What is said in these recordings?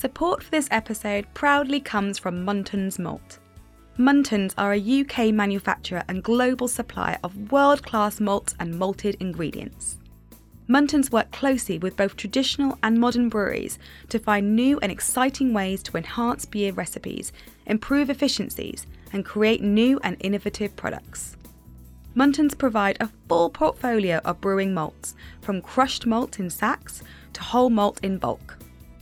Support for this episode proudly comes from Muntons Malt. Muntons are a UK manufacturer and global supplier of world class malts and malted ingredients. Muntons work closely with both traditional and modern breweries to find new and exciting ways to enhance beer recipes, improve efficiencies, and create new and innovative products. Muntons provide a full portfolio of brewing malts, from crushed malt in sacks to whole malt in bulk.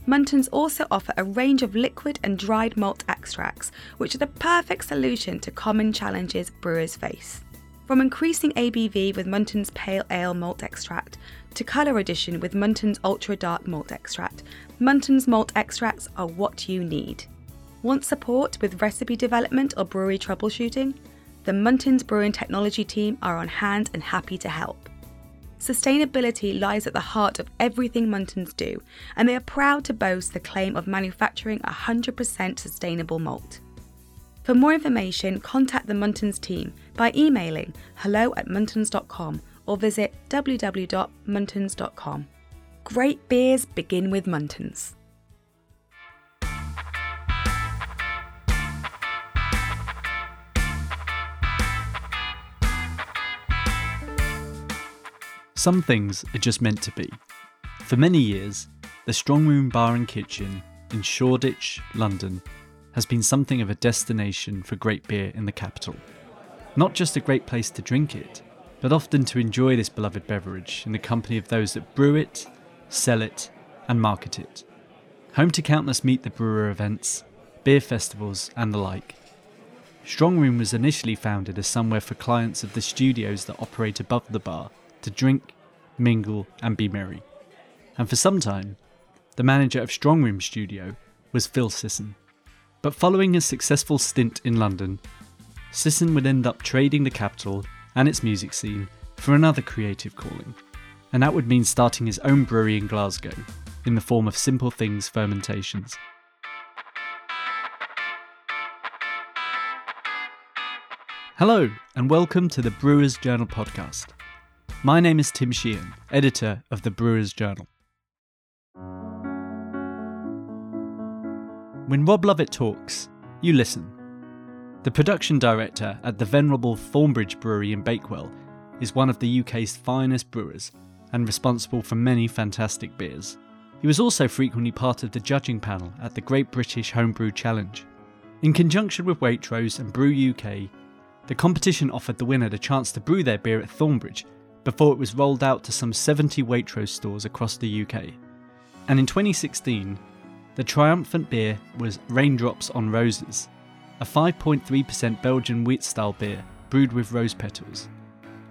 Muntons also offer a range of liquid and dried malt extracts, which are the perfect solution to common challenges brewers face. From increasing ABV with Muntons Pale Ale Malt Extract to colour addition with Muntons Ultra Dark Malt Extract, Muntons Malt Extracts are what you need. Want support with recipe development or brewery troubleshooting? The Muntons Brewing Technology team are on hand and happy to help. Sustainability lies at the heart of everything Muntons do, and they are proud to boast the claim of manufacturing 100% sustainable malt. For more information, contact the Muntons team by emailing hello at muntons.com or visit www.muntons.com. Great beers begin with Muntons. Some things are just meant to be. For many years, the Strongroom Bar and Kitchen in Shoreditch, London, has been something of a destination for great beer in the capital. Not just a great place to drink it, but often to enjoy this beloved beverage in the company of those that brew it, sell it, and market it. Home to countless Meet the Brewer events, beer festivals, and the like. Strongroom was initially founded as somewhere for clients of the studios that operate above the bar to drink, mingle, and be merry. And for some time, the manager of Strongroom Studio was Phil Sisson. But following a successful stint in London, Sisson would end up trading the capital and its music scene for another creative calling, and that would mean starting his own brewery in Glasgow in the form of Simple Things Fermentations. Hello, and welcome to the Brewers Journal podcast. My name is Tim Sheehan, editor of the Brewers Journal. When Rob Lovett talks, you listen. The production director at the venerable Thornbridge Brewery in Bakewell is one of the UK's finest brewers and responsible for many fantastic beers. He was also frequently part of the judging panel at the Great British Homebrew Challenge. In conjunction with Waitrose and Brew UK, the competition offered the winner the chance to brew their beer at Thornbridge before it was rolled out to some 70 Waitrose stores across the UK. And in 2016, the triumphant beer was Raindrops on Roses, a 5.3% Belgian wheat style beer brewed with rose petals.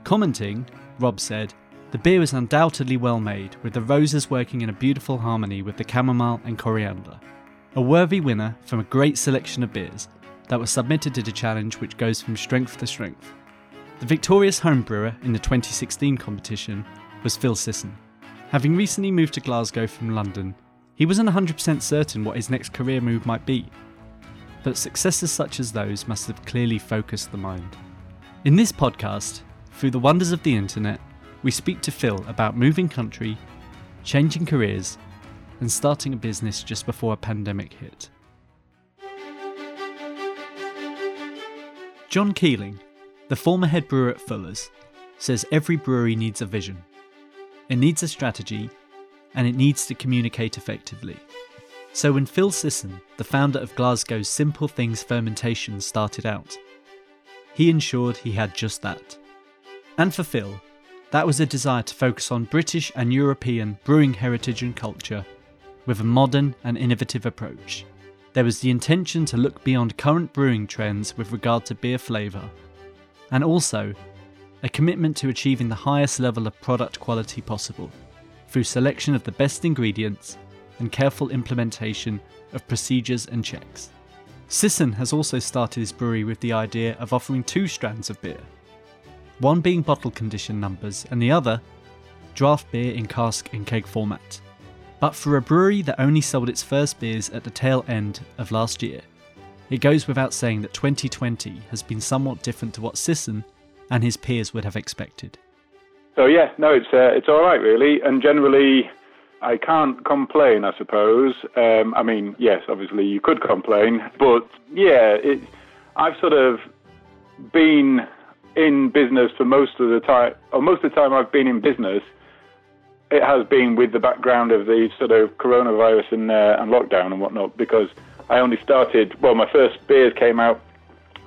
Commenting, Rob said, The beer was undoubtedly well made, with the roses working in a beautiful harmony with the chamomile and coriander. A worthy winner from a great selection of beers that was submitted to the challenge which goes from strength to strength. The victorious homebrewer in the 2016 competition was Phil Sisson. Having recently moved to Glasgow from London, he wasn't 100% certain what his next career move might be, but successes such as those must have clearly focused the mind. In this podcast, through the wonders of the internet, we speak to Phil about moving country, changing careers, and starting a business just before a pandemic hit. John Keeling, the former head brewer at Fuller's, says every brewery needs a vision. It needs a strategy and it needs to communicate effectively. So when Phil Sisson, the founder of Glasgow's Simple Things Fermentation, started out, he ensured he had just that. And for Phil, that was a desire to focus on British and European brewing heritage and culture with a modern and innovative approach. There was the intention to look beyond current brewing trends with regard to beer flavour, and also a commitment to achieving the highest level of product quality possible through selection of the best ingredients and careful implementation of procedures and checks. Sisson has also started his brewery with the idea of offering two strands of beer, one being bottle condition numbers and the other draft beer in cask and keg format. But for a brewery that only sold its first beers at the tail end of last year, it goes without saying that 2020 has been somewhat different to what Sisson and his peers would have expected. So yeah, no, it's uh, it's all right really, and generally I can't complain, I suppose. Um, I mean, yes, obviously you could complain, but yeah, it, I've sort of been in business for most of the time, or most of the time I've been in business, it has been with the background of the sort of coronavirus and, uh, and lockdown and whatnot, because I only started, well, my first beers came out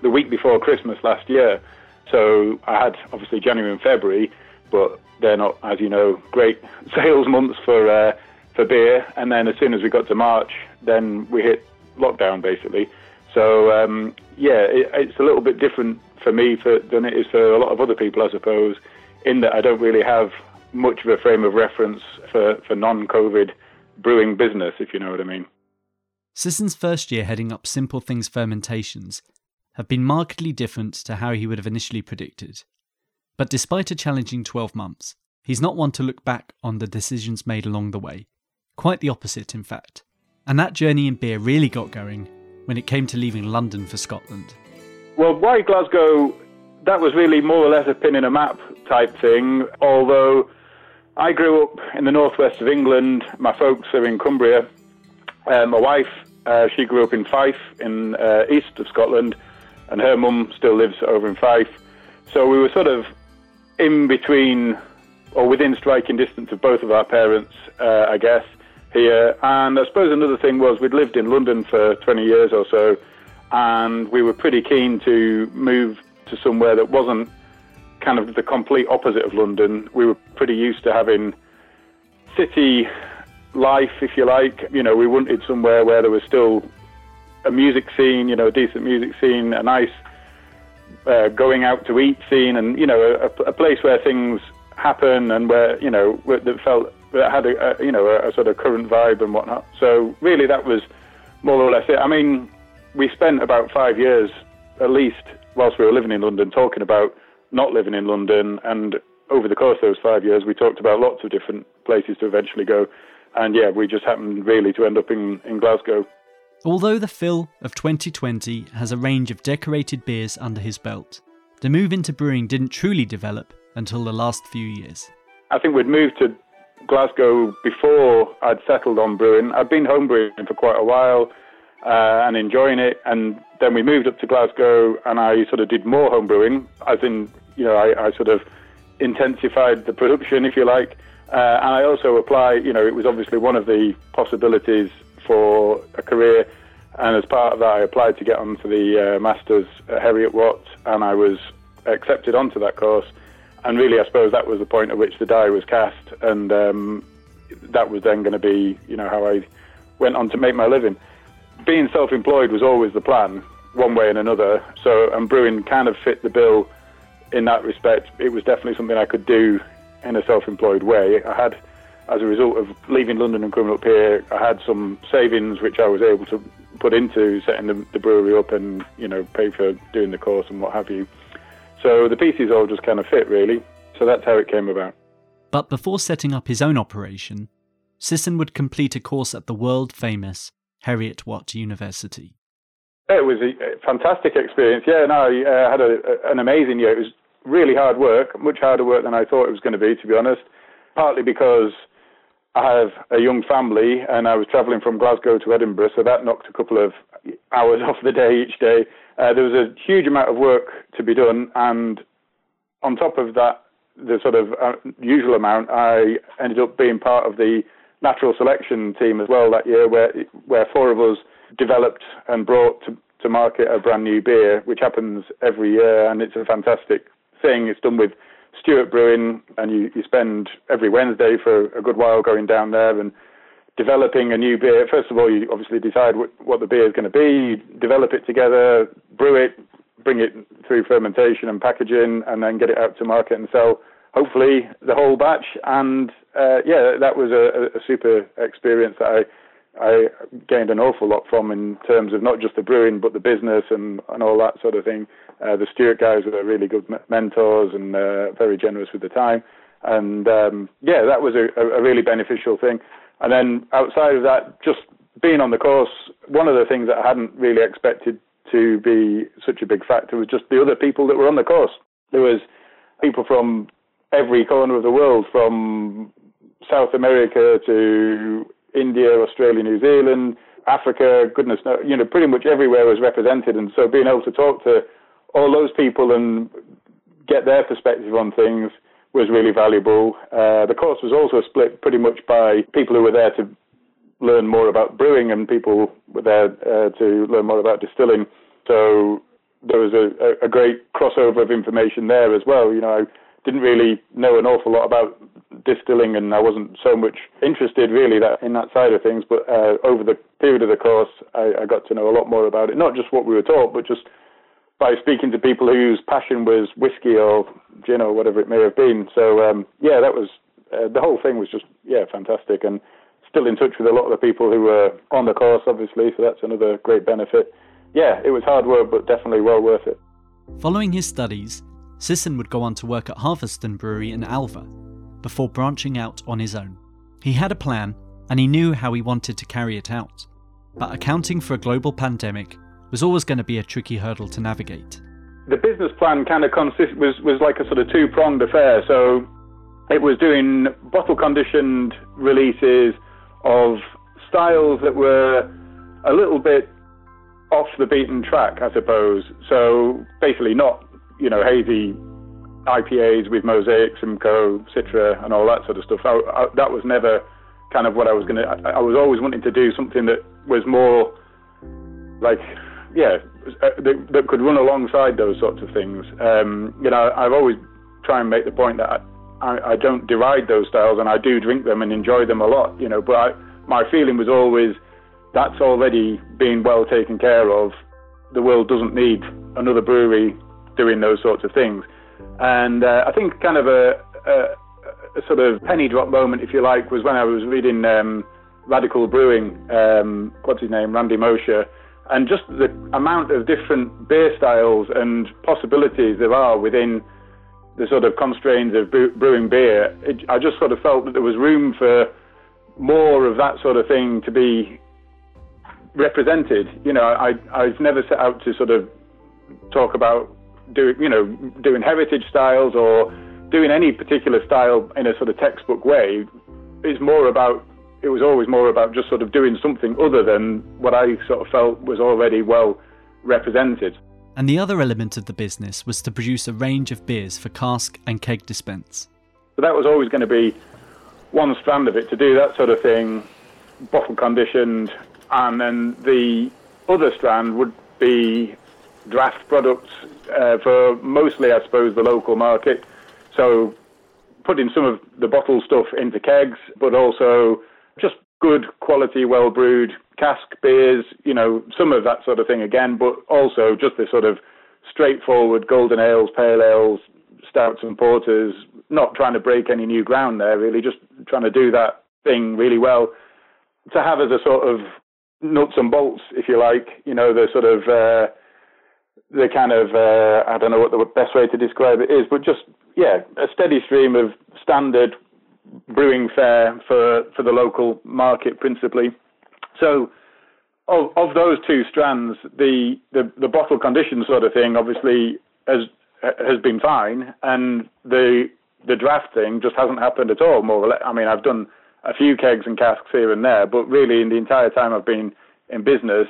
the week before Christmas last year. So I had obviously January and February, but they're not, as you know, great sales months for uh, for beer. And then as soon as we got to March, then we hit lockdown basically. So um, yeah, it, it's a little bit different for me for, than it is for a lot of other people, I suppose, in that I don't really have much of a frame of reference for, for non-COVID brewing business, if you know what I mean. Sisson's first year heading up Simple Things Fermentations have been markedly different to how he would have initially predicted. But despite a challenging 12 months, he's not one to look back on the decisions made along the way. Quite the opposite, in fact. And that journey in beer really got going when it came to leaving London for Scotland. Well, why Glasgow? That was really more or less a pin in a map type thing, although I grew up in the northwest of England. My folks are in Cumbria. Uh, my wife, uh, she grew up in Fife, in uh, east of Scotland, and her mum still lives over in Fife. So we were sort of in between or within striking distance of both of our parents, uh, I guess, here. And I suppose another thing was we'd lived in London for 20 years or so, and we were pretty keen to move to somewhere that wasn't kind of the complete opposite of London. We were pretty used to having city life, if you like. You know, we wanted somewhere where there was still a music scene, you know, a decent music scene, a nice uh, going out to eat scene, and you know, a, a, place where things happen and where you know that felt that had a, a you know a, a, sort of current vibe and whatnot. So really, that was more or less it. I mean, we spent about five years at least whilst we were living in London talking about not living in London, and over the course of those five years, we talked about lots of different places to eventually go. And yeah, we just happened really to end up in, in Glasgow. Although the Phil of 2020 has a range of decorated beers under his belt, the move into brewing didn't truly develop until the last few years. I think we'd moved to Glasgow before I'd settled on brewing. I'd been homebrewing for quite a while uh, and enjoying it, and then we moved up to Glasgow, and I sort of did more homebrewing, as in, you know, I, I sort of intensified the production, if you like. Uh, and I also applied, you know, it was obviously one of the possibilities for a career. And as part of that, I applied to get onto the uh, Masters at Heriot Watt, and I was accepted onto that course. And really, I suppose that was the point at which the die was cast, and um, that was then going to be, you know, how I went on to make my living. Being self-employed was always the plan, one way and another. So, and brewing kind of fit the bill in that respect. It was definitely something I could do in a self-employed way. I had as a result of leaving London and coming up here, I had some savings which I was able to put into setting the, the brewery up and you know pay for doing the course and what have you. So the pieces all just kind of fit really. So that's how it came about. But before setting up his own operation, Sisson would complete a course at the world famous Heriot Watt University. It was a fantastic experience. Yeah, no, I uh, had a, an amazing year. It was really hard work, much harder work than I thought it was going to be, to be honest. Partly because I have a young family and I was travelling from Glasgow to Edinburgh, so that knocked a couple of hours off the day each day. Uh, there was a huge amount of work to be done, and on top of that, the sort of uh, usual amount, I ended up being part of the natural selection team as well that year, where where four of us developed and brought to, to market a brand new beer, which happens every year, and it's a fantastic thing. It's done with Stewart Brewing, and you, you spend every Wednesday for a good while going down there and developing a new beer. First of all, you obviously decide what, what the beer is going to be, you develop it together, brew it, bring it through fermentation and packaging, and then get it out to market and sell. Hopefully, the whole batch. And uh, yeah, that was a, a super experience that I I gained an awful lot from in terms of not just the brewing but the business and, and all that sort of thing. Uh, the Stewart guys were really good mentors and uh, very generous with the time. And um, yeah, that was a, a really beneficial thing. And then outside of that, just being on the course, one of the things that I hadn't really expected to be such a big factor was just the other people that were on the course. There was people from every corner of the world, from South America to India, Australia, New Zealand, Africa, goodness knows, you know, pretty much everywhere was represented. And so being able to talk to all those people and get their perspective on things was really valuable. Uh, the course was also split pretty much by people who were there to learn more about brewing and people were there uh, to learn more about distilling. So there was a, a great crossover of information there as well. You know, I didn't really know an awful lot about distilling, and I wasn't so much interested really that in that side of things. But uh, over the period of the course, I, I got to know a lot more about it. Not just what we were taught, but just by speaking to people whose passion was whiskey or gin or whatever it may have been. So um, yeah, that was uh, the whole thing was just yeah fantastic, and still in touch with a lot of the people who were on the course, obviously. So that's another great benefit yeah, it was hard work, but definitely well worth it. Following his studies, Sisson would go on to work at Harviestoun Brewery in Alva before branching out on his own. He had a plan and he knew how he wanted to carry it out, but accounting for a global pandemic was always going to be a tricky hurdle to navigate. The business plan kind of consist was was like a sort of two pronged affair. So it was doing bottle conditioned releases of styles that were a little bit off the beaten track, I suppose. So basically, not you know hazy IPAs with Mosaic, Simcoe, Citra, and all that sort of stuff. I, I, that was never kind of what I was to. I was always wanting to do something that was more like, yeah, uh, that, that could run alongside those sorts of things. Um, you know, I've always tried and make the point that I, I, don't deride those styles, and I do drink them and enjoy them a lot. You know, but I, my feeling was always that's already been well taken care of. The world doesn't need another brewery doing those sorts of things. And uh, I think kind of a, a, a, sort of penny drop moment, if you like, was when I was reading um, Radical Brewing, um, what's his name, Randy Mosher, and just the amount of different beer styles and possibilities there are within the sort of constraints of brewing beer. It, I just sort of felt that there was room for more of that sort of thing to be represented. You know, I I've never set out to sort of talk about doing you know doing heritage styles or doing any particular style in a sort of textbook way. It's more about it was always more about just sort of doing something other than what I sort of felt was already well represented. And the other element of the business was to produce a range of beers for cask and keg dispense. So that was always going to be one strand of it to do that sort of thing, bottle conditioned, and then the other strand would be draft products uh, for mostly, I suppose, the local market. So putting some of the bottle stuff into kegs, but also just good quality, well brewed cask beers, you know, some of that sort of thing again, but also just the sort of straightforward golden ales, pale ales, stouts and porters, not trying to break any new ground there, really, just trying to do that thing really well. To have as a sort of nuts and bolts, if you like. You know, the sort of uh, the kind of uh, I don't know what the best way to describe it is, but just yeah, a steady stream of standard brewing fare for for the local market principally. So. Of, of those two strands, the, the, the bottle condition sort of thing obviously has has been fine, and the the draft thing just hasn't happened at all. More or less, I mean, I've done a few kegs and casks here and there, but really in the entire time I've been in business,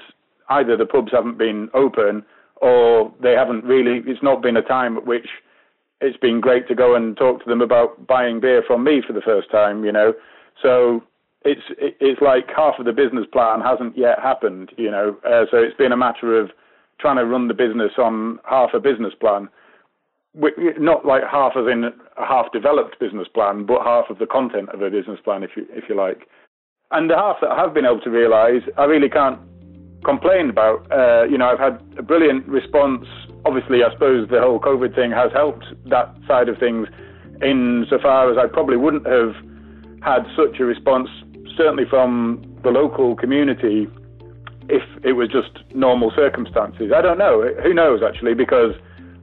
either the pubs haven't been open or they haven't really, it's not been a time at which it's been great to go and talk to them about buying beer from me for the first time, you know. So it's it's like half of the business plan hasn't yet happened, you know. Uh, so it's been a matter of trying to run the business on half a business plan not like half as in a half developed business plan, but half of the content of a business plan, if you if you like. And the half that I have been able to realise, I really can't complain about. Uh, you know, I've had a brilliant response. Obviously, I suppose the whole COVID thing has helped that side of things, insofar as I probably wouldn't have had such a response, certainly from the local community, if it was just normal circumstances. I don't know. Who knows actually, because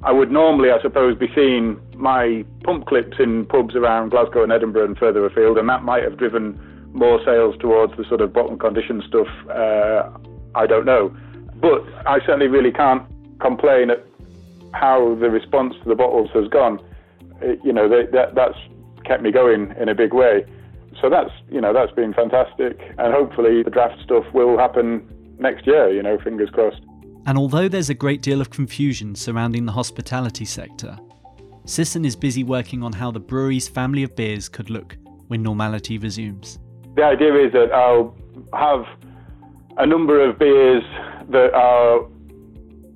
I would normally, I suppose, be seeing my pump clips in pubs around Glasgow and Edinburgh and further afield, and that might have driven more sales towards the sort of bottle condition stuff. Uh, I don't know, but I certainly really can't complain at how the response to the bottles has gone. It, you know, they, that that's kept me going in a big way. so that's you know that's been fantastic, and hopefully the draft stuff will happen next year. You know, fingers crossed. And although there's a great deal of confusion surrounding the hospitality sector, Sisson is busy working on how the brewery's family of beers could look when normality resumes. The idea is that I'll have a number of beers that are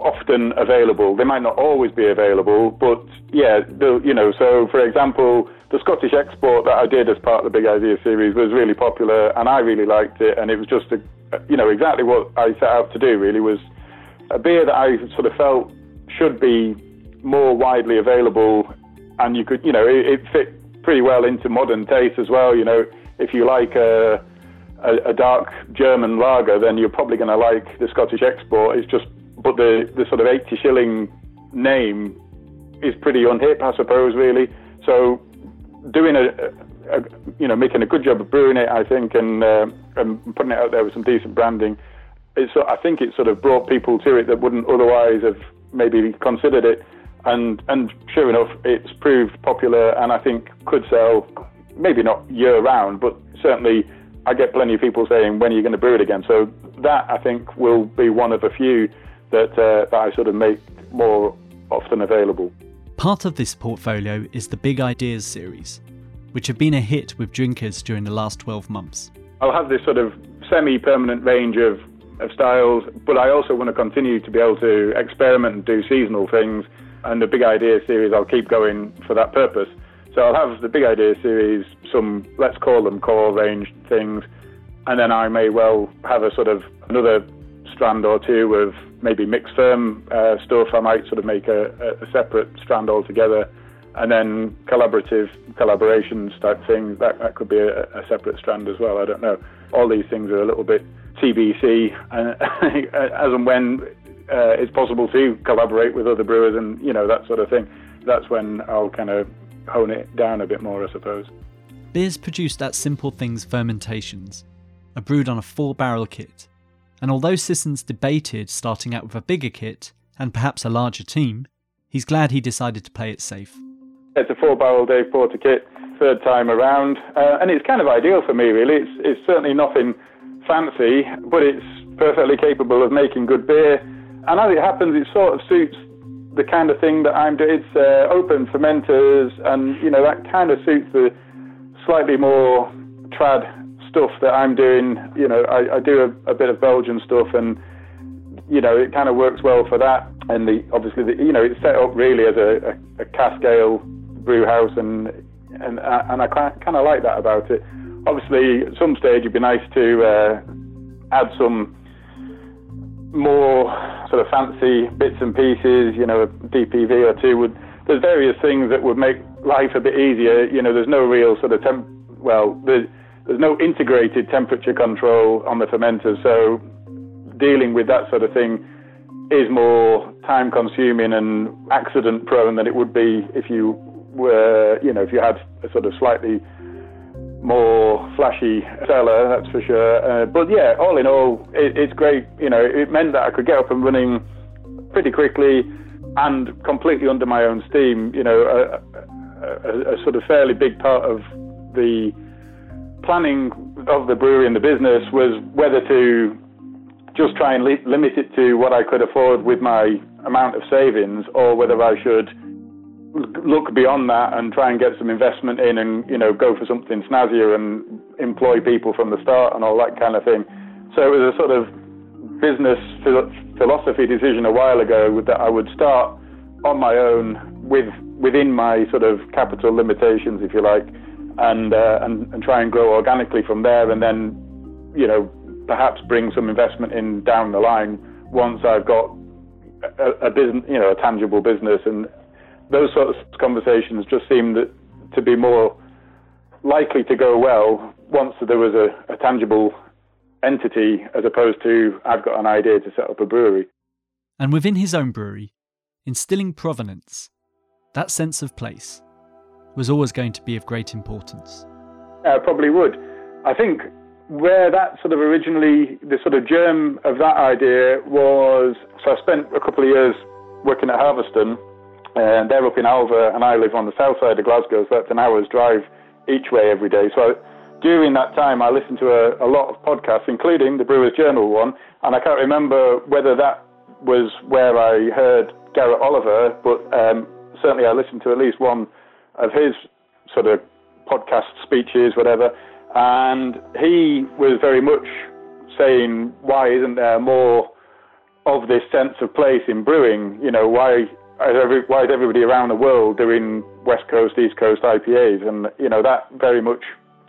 often available. They might not always be available, but yeah, you know. So, for example, the Scottish export that I did as part of the Big Idea series was really popular, and I really liked it. And it was just, a, you know, exactly what I set out to do. Really was a beer that I sort of felt should be more widely available, and you could, you know, it, it fit pretty well into modern taste as well. You know, if you like a, a, a dark German lager, then you're probably going to like the Scottish export. It's just, but the the sort of 80 shilling name is pretty unhip, I suppose, really. So doing a, a, you know, making a good job of brewing it, I think, and uh, and putting it out there with some decent branding. It's, I think it sort of brought people to it that wouldn't otherwise have maybe considered it and and sure enough, it's proved popular, and I think could sell, maybe not year round, but certainly I get plenty of people saying when are you going to brew it again. So that I think will be one of a few that uh, that I sort of make more often available. Part of this portfolio is the Big Ideas series, which have been a hit with drinkers during the last 12 months. I'll have this sort of semi-permanent range of of styles, but I also want to continue to be able to experiment and do seasonal things and the Big Idea series, I'll keep going for that purpose. So I'll have the Big Idea series, some, let's call them core range things, and then I may well have a sort of another strand or two of maybe mixed ferm uh, stuff. I might sort of make a, a separate strand altogether, and then collaborative collaborations type things. That, that could be a, a separate strand as well. I don't know. All these things are a little bit TBC, and as and when uh, it's possible to collaborate with other brewers and you know that sort of thing. That's when I'll kind of hone it down a bit more, I suppose. Beers produced at Simple Things Fermentations are brewed on a four barrel kit, and although Sissons debated starting out with a bigger kit and perhaps a larger team, he's glad he decided to play it safe. It's a four barrel Dave Porter kit, third time around, uh, and it's kind of ideal for me, really. It's, it's certainly nothing fancy, but it's perfectly capable of making good beer and as it happens, it sort of suits the kind of thing that I'm doing. It's uh, open fermenters, and you know that kind of suits the slightly more trad stuff that I'm doing. You know, I, I do a, a, bit of Belgian stuff, and you know it kind of works well for that. And the obviously, the, you know, it's set up really as a, a, a cask ale brew house, and and and I kind of like that about it. Obviously, at some stage, it'd be nice to uh, add some more sort of fancy bits and pieces, you know, a DPV or two would. There's various things that would make life a bit easier. You know, there's no real sort of temp. Well, there's, there's no integrated temperature control on the fermenter, so dealing with that sort of thing is more time consuming and accident prone than it would be if you were, you know, if you had a sort of slightly more flashy cellar, that's for sure. Uh, but yeah, all in all, it, it's great. You know, it meant that I could get up and running pretty quickly and completely under my own steam. You know, a, a, a sort of fairly big part of the planning of the brewery and the business was whether to just try and li- limit it to what I could afford with my amount of savings, or whether I should look beyond that and try and get some investment in and you know go for something snazzier and employ people from the start and all that kind of thing. So it was a sort of business philosophy decision a while ago that I would start on my own with within my sort of capital limitations, if you like, and uh, and, and try and grow organically from there, and then you know perhaps bring some investment in down the line once I've got a, a business, you know, a tangible business and those sorts of conversations just seemed to be more likely to go well once there was a, a tangible entity as opposed to I've got an idea to set up a brewery. And within his own brewery, instilling provenance, that sense of place, was always going to be of great importance. Yeah, probably would. I think where that sort of originally, the sort of germ of that idea was, so I spent a couple of years working at Harviestoun and they're up in Alva, and I live on the south side of Glasgow, so that's an hour's drive each way every day. So during that time, I listened to a, a lot of podcasts, including the Brewers Journal one, and I can't remember whether that was where I heard Garrett Oliver, but um, certainly I listened to at least one of his sort of podcast speeches, whatever, and he was very much saying, why isn't there more of this sense of place in brewing? You know, why every, why is everybody around the world doing West Coast, East Coast IPAs? And you know that very much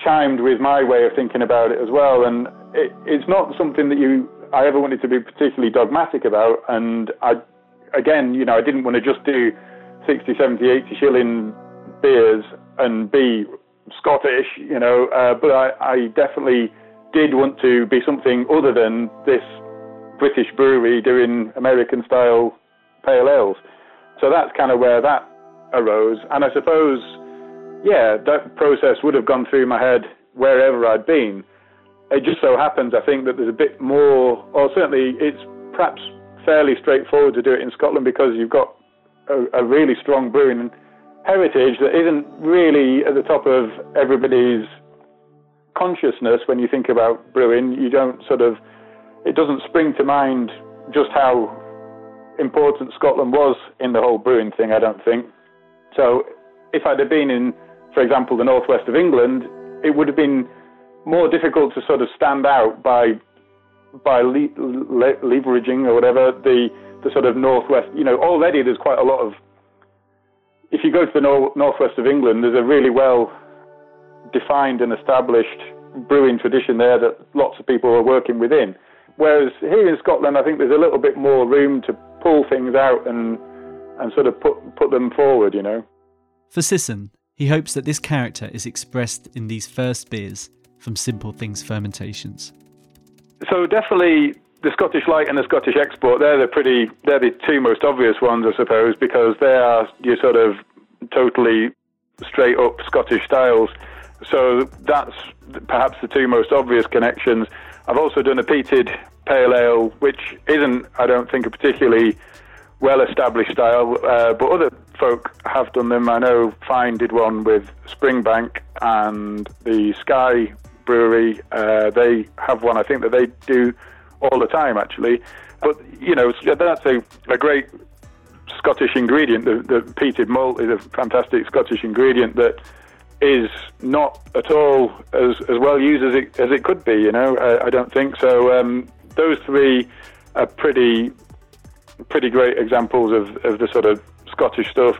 chimed with my way of thinking about it as well. And it, it's not something that you I ever wanted to be particularly dogmatic about. And I, again, you know, I didn't want to just do 60, 70, 80 shilling beers and be Scottish, you know, uh, but I, I definitely did want to be something other than this British brewery doing American style pale ales. So that's kind of where that arose. And I suppose, yeah, that process would have gone through my head wherever I'd been. It just so happens, I think, that there's a bit more, or certainly it's perhaps fairly straightforward to do it in Scotland because you've got a, a really strong brewing heritage that isn't really at the top of everybody's consciousness when you think about brewing. You don't sort of, it doesn't spring to mind just how important Scotland was in the whole brewing thing, I don't think. So if I'd have been in, for example, the northwest of England, it would have been more difficult to sort of stand out by by le- le- leveraging or whatever the the sort of northwest. You know, already there's quite a lot of. If you go to the nor- northwest of England, there's a really well defined and established brewing tradition there that lots of people are working within. Whereas here in Scotland, I think there's a little bit more room to pull things out and and sort of put put them forward, you know. For Sisson, he hopes that this character is expressed in these first beers from Simple Things Fermentations. So definitely the Scottish Light and the Scottish Export, they're the pretty they're the two most obvious ones, I suppose, because they are your sort of totally straight up Scottish styles. So that's perhaps the two most obvious connections. I've also done a peated pale ale, which isn't, I don't think, a particularly well established style, uh, but other folk have done them. I know Fyne did one with Springbank and the Skye Brewery. Uh, they have one, I think, that they do all the time, actually. But, you know, that's a, a great Scottish ingredient. The, the peated malt is a fantastic Scottish ingredient that is not at all as, as well used as it as it could be. You know, I, I don't think so. Um, those three are pretty pretty great examples of, of the sort of Scottish stuff,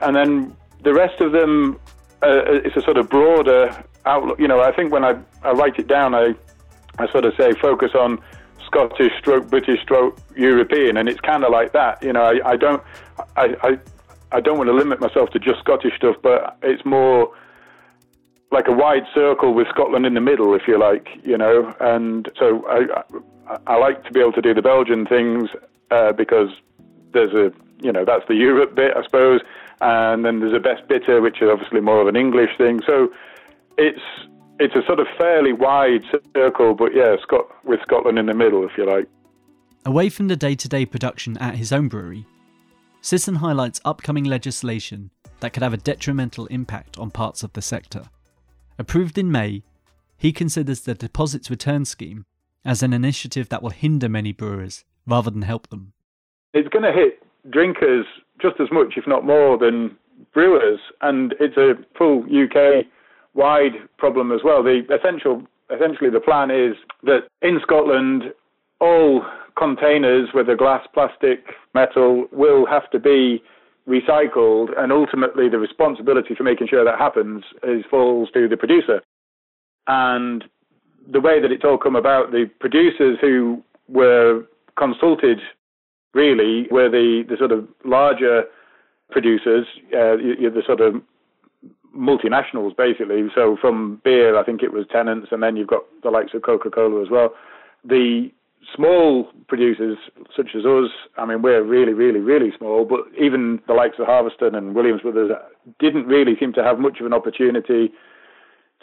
and then the rest of them uh, it's a sort of broader outlook. You know, I think when I, I write it down, I I sort of say focus on Scottish stroke British stroke European, and it's kind of like that. You know, I, I don't I, I I don't want to limit myself to just Scottish stuff, but it's more like a wide circle with Scotland in the middle, if you like, you know. And so I, I, I like to be able to do the Belgian things uh, because there's a, you know, that's the Europe bit, I suppose. And then there's a best bitter, which is obviously more of an English thing. So it's it's a sort of fairly wide circle, but yeah, Scot- with Scotland in the middle, if you like. Away from the day to day production at his own brewery, Sisson highlights upcoming legislation that could have a detrimental impact on parts of the sector. Approved in May, he considers the deposits return scheme as an initiative that will hinder many brewers rather than help them. It's going to hit drinkers just as much, if not more, than brewers, and it's a full UK wide problem as well. The essential, essentially, the plan is that in Scotland, all containers, whether glass, plastic, metal, will have to be recycled, and ultimately the responsibility for making sure that happens is falls to the producer. And the way that it's all come about, the producers who were consulted really were the, the sort of larger producers, uh, the sort of multinationals basically. So from beer, I think it was Tennent's, and then you've got the likes of Coca Cola as well. The small producers such as us, I mean, we're really, really, really small, but even the likes of Harviestoun and Williams Brothers didn't really seem to have much of an opportunity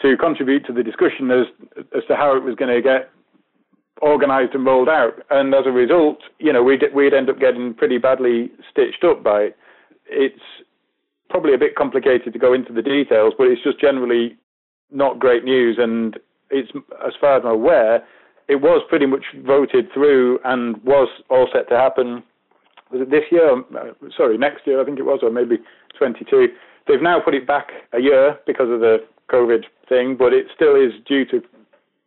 to contribute to the discussion as as to how it was going to get organised and rolled out. And as a result, you know, we'd we'd end up getting pretty badly stitched up by it. It's probably a bit complicated to go into the details, but it's just generally not great news. And it's as far as I'm aware, it was pretty much voted through and was all set to happen. Was it this year? Sorry, next year I think it was, or maybe 22. They've now put it back a year because of the COVID thing, but it still is due to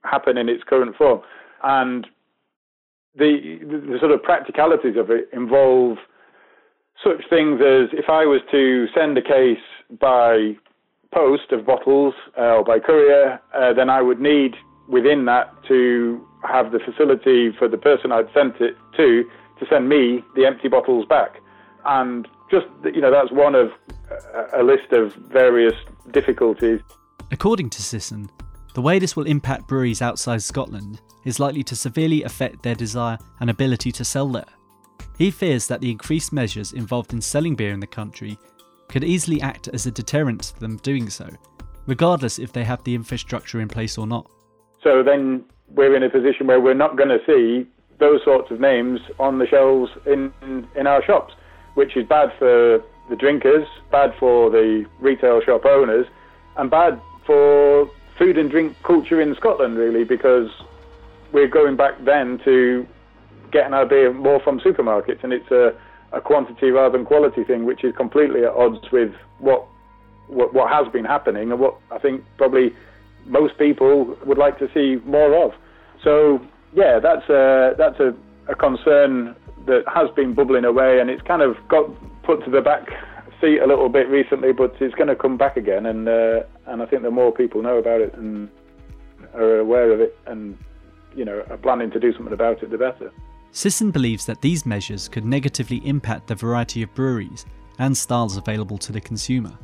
happen in its current form. And the, the sort of practicalities of it involve such things as if I was to send a case by post of bottles uh, or by courier, uh, then I would need within that to have the facility for the person I'd sent it to to send me the empty bottles back. And just, you know, that's one of a list of various difficulties. According to Sisson, the way this will impact breweries outside Scotland is likely to severely affect their desire and ability to sell there. He fears that the increased measures involved in selling beer in the country could easily act as a deterrent to them doing so, regardless if they have the infrastructure in place or not. So then we're in a position where we're not going to see those sorts of names on the shelves in, in our shops, which is bad for the drinkers, bad for the retail shop owners, and bad for food and drink culture in Scotland, really, because we're going back then to getting our beer more from supermarkets, and it's a, a quantity rather than quality thing, which is completely at odds with what, what what has been happening and what I think probably most people would like to see more of. So yeah, that's a that's a, a concern that has been bubbling away, and it's kind of got put to the back seat a little bit recently, but it's going to come back again, and uh, and I think the more people know about it and are aware of it, and you know are planning to do something about it, the better. Sisson believes that these measures could negatively impact the variety of breweries and styles available to the consumer.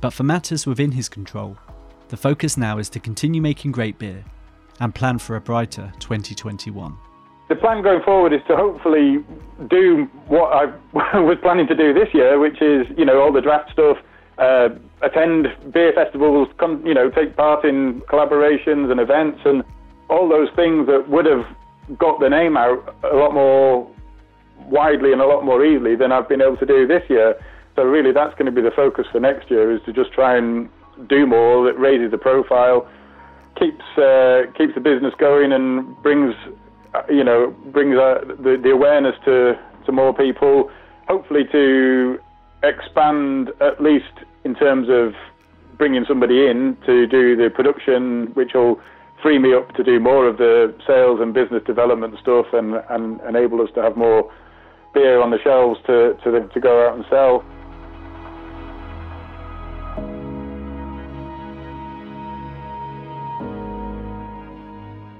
But for matters within his control, the focus now is to continue making great beer and plan for a brighter 2021. The plan going forward is to hopefully do what I was planning to do this year, which is, you know, all the draft stuff, uh, attend beer festivals, come, you know, take part in collaborations and events and all those things that would have got the name out a lot more widely and a lot more easily than I've been able to do this year. So really that's going to be the focus for next year is to just try and do more that raises the profile, keeps uh, keeps the business going, and brings uh, you know brings uh, the the awareness to to more people. Hopefully, to expand at least in terms of bringing somebody in to do the production, which will free me up to do more of the sales and business development stuff, and, and enable us to have more beer on the shelves to to, to go out and sell.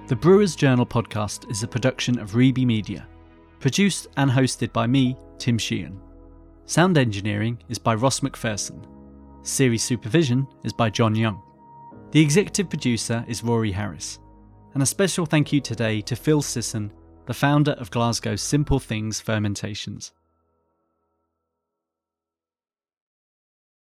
The Brewers Journal podcast is a production of Reby Media, produced and hosted by me, Tim Sheehan. Sound engineering is by Ross McPherson. Series supervision is by John Young. The executive producer is Rory Harris. And a special thank you today to Phil Sisson, the founder of Glasgow's Simple Things Fermentations.